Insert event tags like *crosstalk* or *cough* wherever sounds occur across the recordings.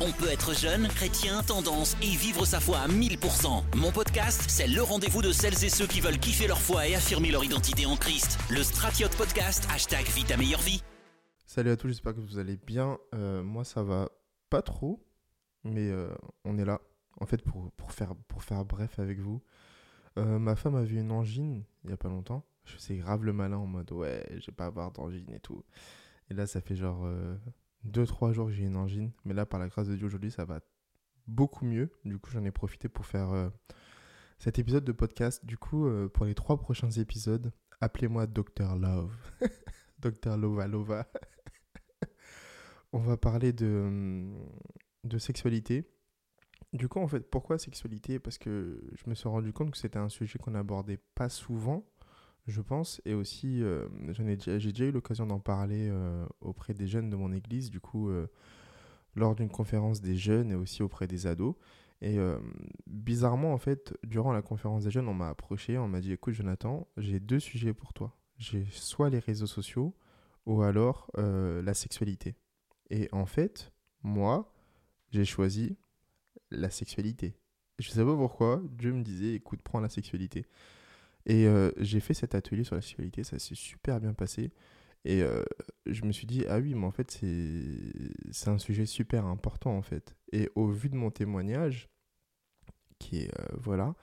On peut être jeune, chrétien, tendance et vivre sa foi à 1000%. Mon podcast, c'est le rendez-vous de celles et ceux qui veulent kiffer leur foi et affirmer leur identité en Christ. Le Stratiote Podcast, hashtag Vite ta meilleure vie. Salut à tous, j'espère que vous allez bien. Euh, moi, ça va pas trop, mais euh, on est là. En fait, pour, faire, bref avec vous, euh, ma femme a vu une angine il y a pas longtemps. Je faisais grave le malin en mode ouais, je vais pas avoir d'angine et tout. Et là, ça fait genre 2-3 jours j'ai une angine. Mais là, par la grâce de Dieu, aujourd'hui, ça va beaucoup mieux. Du coup, j'en ai profité pour faire cet épisode de podcast. Du coup, pour les trois prochains épisodes, appelez-moi Dr Love. *laughs* Dr Lova Lova. *laughs* On va parler de, de sexualité. Du coup, en fait, pourquoi sexualité? Parce que je me suis rendu compte que c'était un sujet qu'on n'abordait pas souvent, je pense. Et aussi, euh, j'ai déjà eu l'occasion d'en parler euh, auprès des jeunes de mon église, du coup, euh, lors d'une conférence des jeunes et aussi auprès des ados. Et bizarrement, en fait, durant la conférence des jeunes, on m'a approché, on m'a dit Écoute, Jonathan, j'ai deux sujets pour toi. J'ai soit les réseaux sociaux ou alors la sexualité. Et en fait, moi, j'ai choisi la sexualité. Je sais pas pourquoi, Dieu me disait, écoute, prends la sexualité. Et euh, j'ai fait cet atelier sur la sexualité, ça s'est super bien passé. Et euh, je me suis dit, ah oui, mais en fait, c'est un sujet super important, en fait. Et au vu de mon témoignage, qui est, euh, voilà,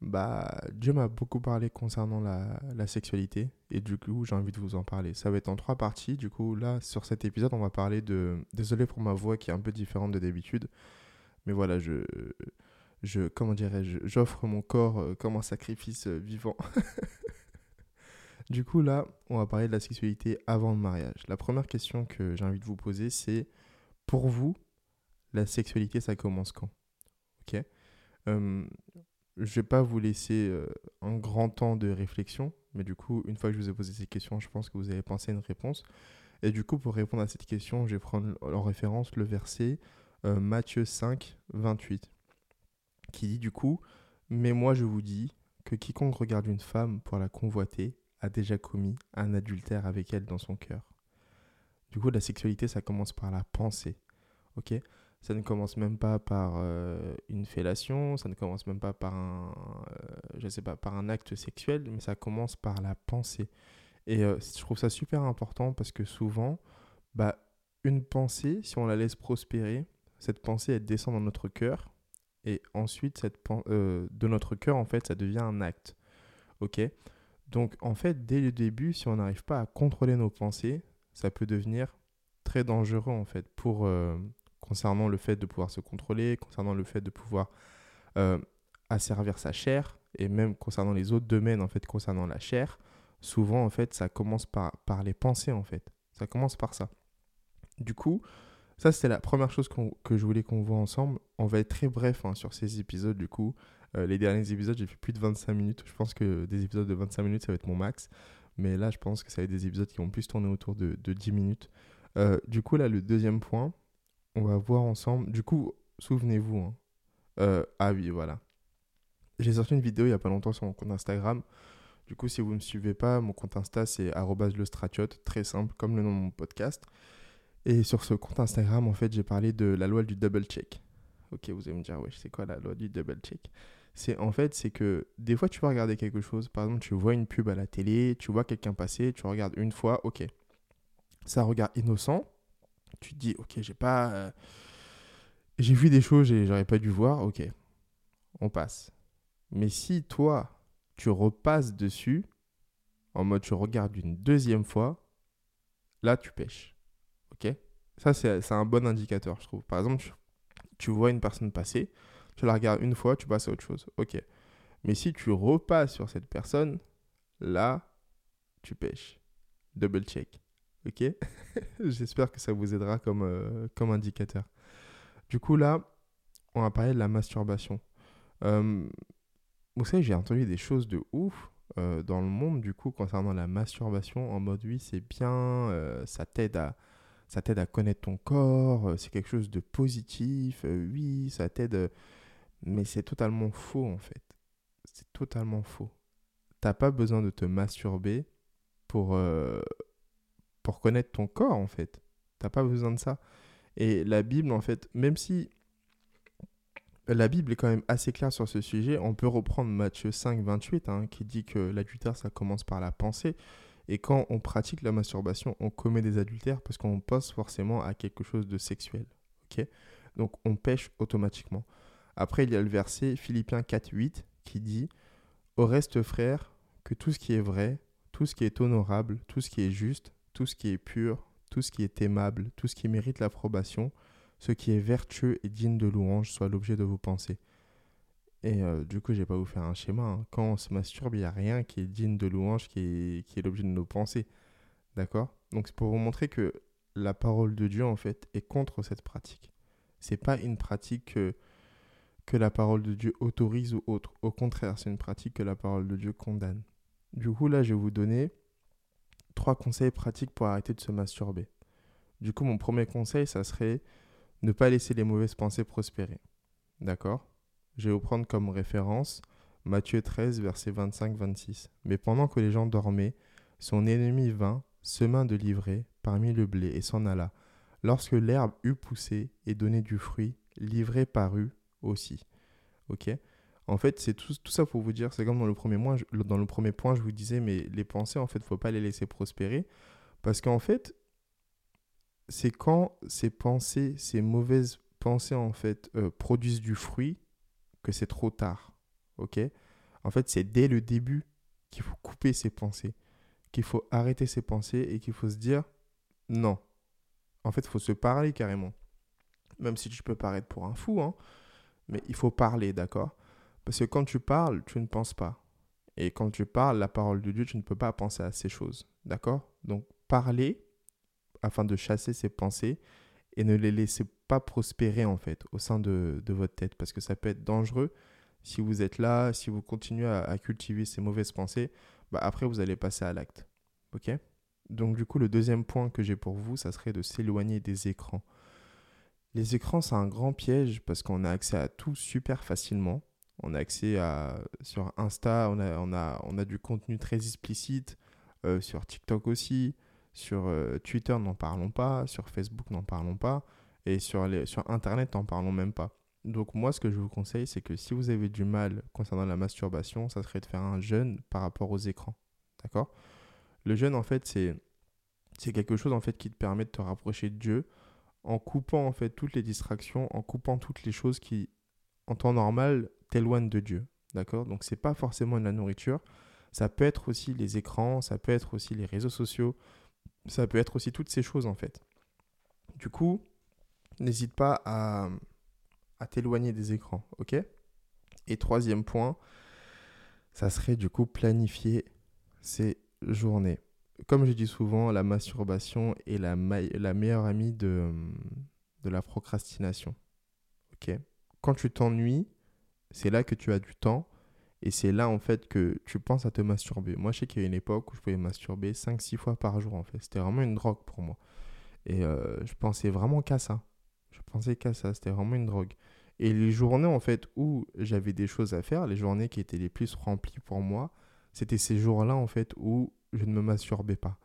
bah, Dieu m'a beaucoup parlé concernant la, la, sexualité. Et du coup, j'ai envie de vous en parler. Ça va être en trois parties. Du coup, là, sur cet épisode, on va parler de... Désolé pour ma voix qui est un peu différente de d'habitude. Mais voilà, je, je comment dirais-je, j'offre mon corps euh, comme un sacrifice euh, vivant. *laughs* du coup, là, on va parler de la sexualité avant le mariage. La première question que j'ai envie de vous poser, c'est pour vous, la sexualité, ça commence quand? Ok euh, Je vais pas vous laisser euh, un grand temps de réflexion, mais du coup, une fois que je vous ai posé ces questions, je pense que vous avez pensé à une réponse. Et du coup, pour répondre à cette question, je vais prendre en référence le verset Matthieu 5, 28, qui dit du coup, Mais moi je vous dis que quiconque regarde une femme pour la convoiter a déjà commis un adultère avec elle dans son cœur. Du coup, la sexualité, ça commence par la pensée. Ok? Ça ne commence même pas par euh, une fellation, ça ne commence même pas par un, euh, je sais pas, par un acte sexuel, mais ça commence par la pensée. Et je trouve ça super important parce que souvent, bah, une pensée, si on la laisse prospérer, cette pensée, elle descend dans notre cœur. Ensuite, euh, de notre cœur, en fait, ça devient un acte. Ok? Donc, en fait, dès le début, si on n'arrive pas à contrôler nos pensées, ça peut devenir très dangereux, en fait, pour, euh, concernant le fait de pouvoir se contrôler, concernant le fait de pouvoir euh, asservir sa chair, et même concernant les autres domaines, en fait, concernant la chair. Souvent, en fait, ça commence par, par les pensées, en fait. Ça commence par ça. Du coup, ça, c'était la première chose que je voulais qu'on voit ensemble. On va être très bref hein, sur ces épisodes, du coup. Euh, les derniers épisodes, j'ai fait plus de 25 minutes. Je pense que des épisodes de 25 minutes, ça va être mon max. Mais là, je pense que ça va être des épisodes qui vont plus tourner autour de, 10 minutes. Euh, du coup, là, le deuxième point, on va voir ensemble. Du coup, souvenez-vous. Hein. Euh, ah oui, voilà. J'ai sorti une vidéo il n'y a pas longtemps sur mon compte Instagram. Du coup, si vous ne me suivez pas, mon compte Insta, c'est le Très simple, comme le nom de mon podcast. Et sur ce compte Instagram, en fait, j'ai parlé de la loi du double check. Ok, vous allez me dire, ouais, c'est quoi la loi du double check? C'est en fait, c'est que des fois, tu vas regarder quelque chose. Par exemple, tu vois une pub à la télé, tu vois quelqu'un passer, tu regardes une fois, ok. Ça regarde innocent. Tu te dis, ok, j'ai pas. Euh, j'ai vu des choses et j'aurais pas dû voir, ok. On passe. Mais si toi, tu repasses dessus, en mode tu regardes une deuxième fois, là, tu pêches. Ok Ça, c'est un bon indicateur, je trouve. Par exemple, tu, vois une personne passer, tu la regardes une fois, tu passes à autre chose. Ok. Mais si tu repasses sur cette personne, là, tu pêches. Double check. Ok *laughs* J'espère que ça vous aidera comme, euh, comme indicateur. Du coup, là, on va parler de la masturbation. Euh, vous savez, j'ai entendu des choses de ouf euh, dans le monde, du coup, concernant la masturbation. En mode, oui, c'est bien, ça t'aide à, ça t'aide à connaître ton corps, euh, c'est quelque chose de positif, euh, oui, ça t'aide, euh, mais c'est totalement faux en fait. C'est totalement faux. T'as pas besoin de te masturber pour, pour connaître ton corps en fait. T'as pas besoin de ça. Et la Bible, en fait, même si la Bible est quand même assez claire sur ce sujet, on peut reprendre Matthieu 5, 28, hein, qui dit que l'adultère, ça commence par la pensée. Et quand on pratique la masturbation, on commet des adultères parce qu'on pense forcément à quelque chose de sexuel. Donc on pêche automatiquement. Après, il y a le verset Philippiens 4, 8 qui dit Au reste, frère, que tout ce qui est vrai, tout ce qui est honorable, tout ce qui est juste, tout ce qui est pur, tout ce qui est aimable, tout ce qui mérite l'approbation, ce qui est vertueux et digne de louange soit l'objet de vos pensées. Et euh, du coup, je pas vous faire un schéma. Hein. Quand on se masturbe, il n'y a rien qui est digne de louange, qui est, qui est l'objet de nos pensées. D'accord? Donc, c'est pour vous montrer que la parole de Dieu, en fait, est contre cette pratique. C'est pas une pratique que, que la parole de Dieu autorise ou autre. Au contraire, c'est une pratique que la parole de Dieu condamne. Du coup, là, je vais vous donner trois conseils pratiques pour arrêter de se masturber. Du coup, mon premier conseil, ça serait ne pas laisser les mauvaises pensées prospérer. D'accord? Je vais vous prendre comme référence Matthieu 13, verset 25-26. Mais pendant que les gens dormaient, son ennemi vint, sema de livrer parmi le blé et s'en alla. Lorsque l'herbe eut poussé et donné du fruit, livré parut aussi. Ok En fait, c'est tout, ça pour vous dire, c'est comme dans le, premier point, je vous disais, mais les pensées, en fait, ne faut pas les laisser prospérer. Parce qu'en fait, c'est quand ces pensées, ces mauvaises pensées en fait euh, produisent du fruit que c'est trop tard. Ok? En fait, c'est dès le début qu'il faut couper ces pensées, qu'il faut arrêter ces pensées et qu'il faut se dire non. En fait, il faut se parler carrément. Même si tu peux paraître pour un fou, hein, mais il faut parler, d'accord? Parce que quand tu parles, tu ne penses pas. Et quand tu parles la parole de Dieu, tu ne peux pas penser à ces choses, d'accord? Donc, parler, afin de chasser ces pensées et ne les laissez pas prospérer en fait au sein de, votre tête parce que ça peut être dangereux si vous êtes là, si vous continuez à, cultiver ces mauvaises pensées, bah après vous allez passer à l'acte. Ok? Donc du coup le deuxième point que j'ai pour vous, ça serait de s'éloigner des écrans. Les écrans c'est un grand piège parce qu'on a accès à tout super facilement. On a accès à sur Insta, on a, on a, on a du contenu très explicite, euh, sur TikTok aussi. Sur euh, Twitter, n'en parlons pas. Sur Facebook, n'en parlons pas. Et sur, les, sur Internet, n'en parlons même pas. Donc moi, ce que je vous conseille, c'est que si vous avez du mal concernant la masturbation, ça serait de faire un jeûne par rapport aux écrans. D'accord? Le jeûne, en fait, c'est, c'est quelque chose en fait, qui te permet de te rapprocher de Dieu en coupant en fait toutes les distractions, en coupant toutes les choses qui, en temps normal, t'éloignent de Dieu. D'accord? Donc c'est pas forcément de la nourriture. Ça peut être aussi les écrans, ça peut être aussi les réseaux sociaux, ça peut être aussi toutes ces choses en fait. Du coup, n'hésite pas à, à t'éloigner des écrans, ok? Et troisième point, ça serait du coup planifier ses journées. Comme je dis souvent, la masturbation est la, meilleure amie de, de la procrastination. Ok? Quand tu t'ennuies, c'est là que tu as du temps et c'est là, en fait, que tu penses à te masturber. Moi, je sais qu'il y a une époque où je pouvais masturber 5-6 fois par jour, en fait. C'était vraiment une drogue pour moi. Et euh, je pensais vraiment qu'à ça. Je pensais qu'à ça. C'était vraiment une drogue. Et les journées, en fait, où j'avais des choses à faire, les journées qui étaient les plus remplies pour moi, c'était ces jours-là, en fait, où je ne me masturbais pas.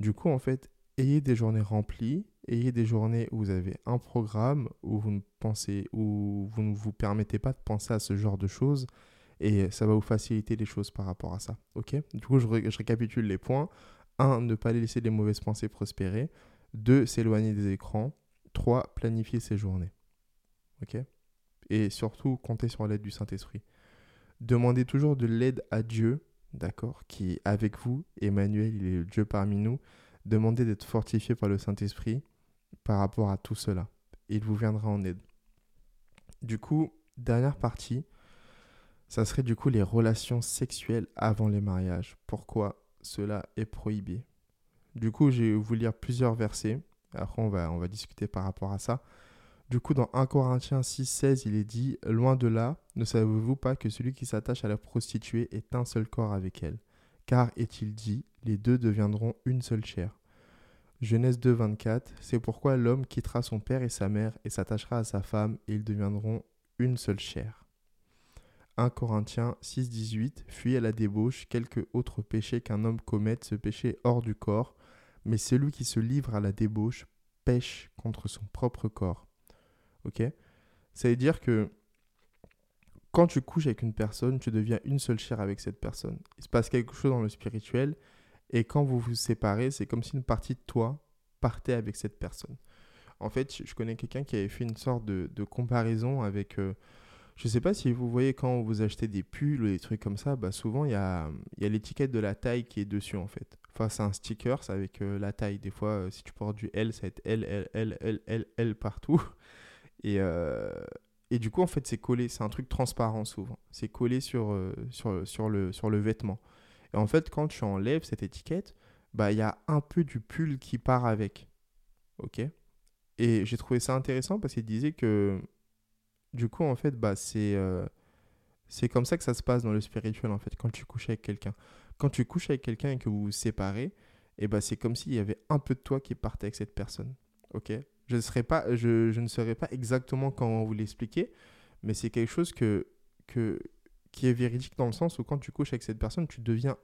Du coup, en fait, ayez des journées remplies, ayez des journées où vous avez un programme, où vous ne pensez, où vous ne vous permettez pas de penser à ce genre de choses et ça va vous faciliter les choses par rapport à ça. Ok? Du coup, je, récapitule les points. 1. Ne pas laisser les mauvaises pensées prospérer. 2. S'éloigner des écrans. 3. Planifier ses journées. Ok? Et surtout, compter sur l'aide du Saint-Esprit. Demandez toujours de l'aide à Dieu, d'accord, qui est avec vous. Emmanuel, il est le Dieu parmi nous. Demandez d'être fortifié par le Saint-Esprit par rapport à tout cela. Il vous viendra en aide. Du coup, dernière partie, ça serait du coup les relations sexuelles avant les mariages. Pourquoi cela est prohibé? Du coup, je vais vous lire plusieurs versets. Après, on va, on va discuter par rapport à ça. Du coup, dans 1 Corinthiens 6, 16, il est dit Loin de là, ne savez-vous pas que celui qui s'attache à la prostituée est un seul corps avec elle? Car, est-il dit, les deux deviendront une seule chair. Genèse 2, 24 C'est pourquoi l'homme quittera son père et sa mère et s'attachera à sa femme, et ils deviendront une seule chair. 1 Corinthiens 6, 18 Fuis à la débauche quelque autre péché qu'un homme commette, ce péché hors du corps, mais celui qui se livre à la débauche pêche contre son propre corps. Ok? Ça veut dire que quand tu couches avec une personne, tu deviens une seule chair avec cette personne. Il se passe quelque chose dans le spirituel, et quand vous vous séparez, c'est comme si une partie de toi partait avec cette personne. En fait, je connais quelqu'un qui avait fait une sorte de, comparaison avec... Euh, je ne sais pas si vous voyez quand vous achetez des pulls ou des trucs comme ça, bah souvent il y a, y a l'étiquette de la taille qui est dessus en fait. Enfin, c'est un sticker, avec euh, la taille. Des fois, euh, si tu portes du L, ça va être L, L, L, L, L, L partout. *laughs* Et, et du coup, en fait, c'est collé. C'est un truc transparent souvent. C'est collé sur, sur, sur, le, sur le vêtement. Et en fait, quand tu enlèves cette étiquette, bah il y a un peu du pull qui part avec. Ok? Et j'ai trouvé ça intéressant parce qu'il disait que du coup, en fait, bah c'est euh, c'est comme ça que ça se passe dans le spirituel en fait, quand tu couches avec quelqu'un. Quand tu couches avec quelqu'un et que vous vous séparez, et bah c'est comme s'il y avait un peu de toi qui partait avec cette personne. Ok? Je, serais pas, je, je ne saurais pas exactement comment vous l'expliquer, mais c'est quelque chose que, que, qui est véridique dans le sens où quand tu couches avec cette personne, tu deviens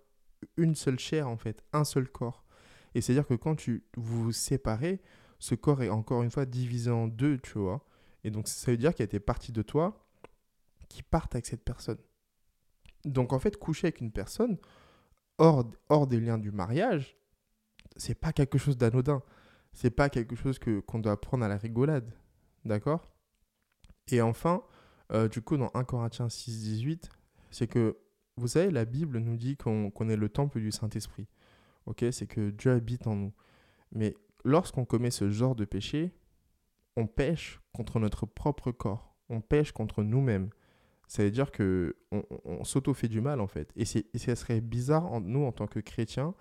une seule chair en fait, un seul corps. Et c'est-à-dire que quand tu vous, vous séparez, ce corps est encore une fois divisé en deux, tu vois. Et donc ça veut dire qu'il y a des parties de toi qui partent avec cette personne. Donc en fait, coucher avec une personne hors, hors des liens du mariage, c'est pas quelque chose d'anodin. C'est pas quelque chose que qu'on doit prendre à la rigolade. D'accord? Et enfin, euh, du coup, dans 1 Corinthiens 6, 18, c'est que, vous savez, la Bible nous dit qu'on est le temple du Saint-Esprit. Ok, c'est que Dieu habite en nous. Mais lorsqu'on commet ce genre de péché, on pêche contre notre propre corps. On pêche contre nous-mêmes. Ça veut dire que on, s'auto-fait du mal, en fait. Et, et ça serait bizarre, en, nous, en tant que chrétiens,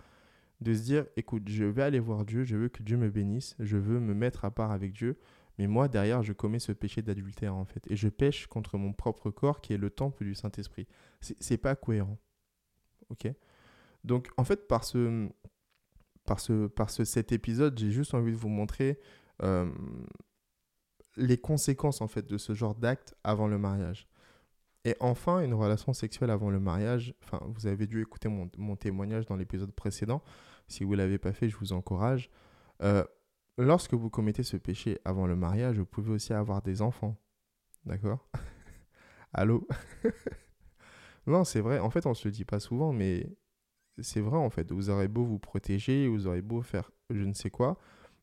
de se dire, écoute, je vais aller voir Dieu, je veux que Dieu me bénisse, je veux me mettre à part avec Dieu, mais moi, derrière, je commets ce péché d'adultère, en fait. Et je pêche contre mon propre corps, qui est le temple du Saint-Esprit. C'est pas cohérent. Ok? Donc, en fait, par ce, par ce, cet épisode, j'ai juste envie de vous montrer euh, les conséquences, en fait, de ce genre d'acte avant le mariage. Et enfin, une relation sexuelle avant le mariage. Enfin, vous avez dû écouter mon, mon témoignage dans l'épisode précédent. Si vous ne l'avez pas fait, je vous encourage. Euh, lorsque vous commettez ce péché avant le mariage, vous pouvez aussi avoir des enfants. D'accord? *laughs* Allô? *laughs* Non, c'est vrai. En fait, on ne se le dit pas souvent, mais c'est vrai en fait. Vous aurez beau vous protéger, vous aurez beau faire je ne sais quoi,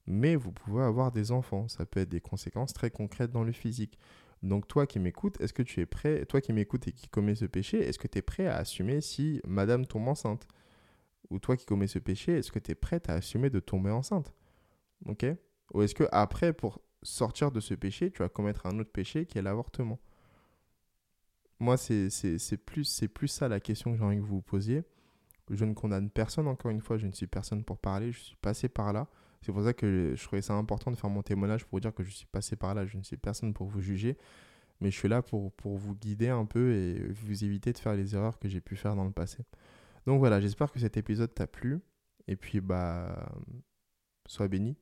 mais vous pouvez avoir des enfants. Ça peut être des conséquences très concrètes dans le physique. Donc toi qui m'écoutes, est-ce que tu es prêt, toi qui m'écoutes et qui commets ce péché, est-ce que tu es prêt à assumer si madame tombe enceinte? Ou toi qui commets ce péché, est-ce que tu es prête à assumer de tomber enceinte? Ok? Ou est-ce que après, pour sortir de ce péché, tu vas commettre un autre péché qui est l'avortement? Moi, c'est plus, plus ça la question que j'ai envie que vous vous posiez. Je ne condamne personne, encore une fois, je ne suis personne pour parler, je suis passé par là. C'est pour ça que je trouvais ça important de faire mon témoignage pour dire que je suis passé par là, je ne suis personne pour vous juger, mais je suis là pour, vous guider un peu et vous éviter de faire les erreurs que j'ai pu faire dans le passé. Donc voilà, j'espère que cet épisode t'a plu. Et puis, bah, sois béni.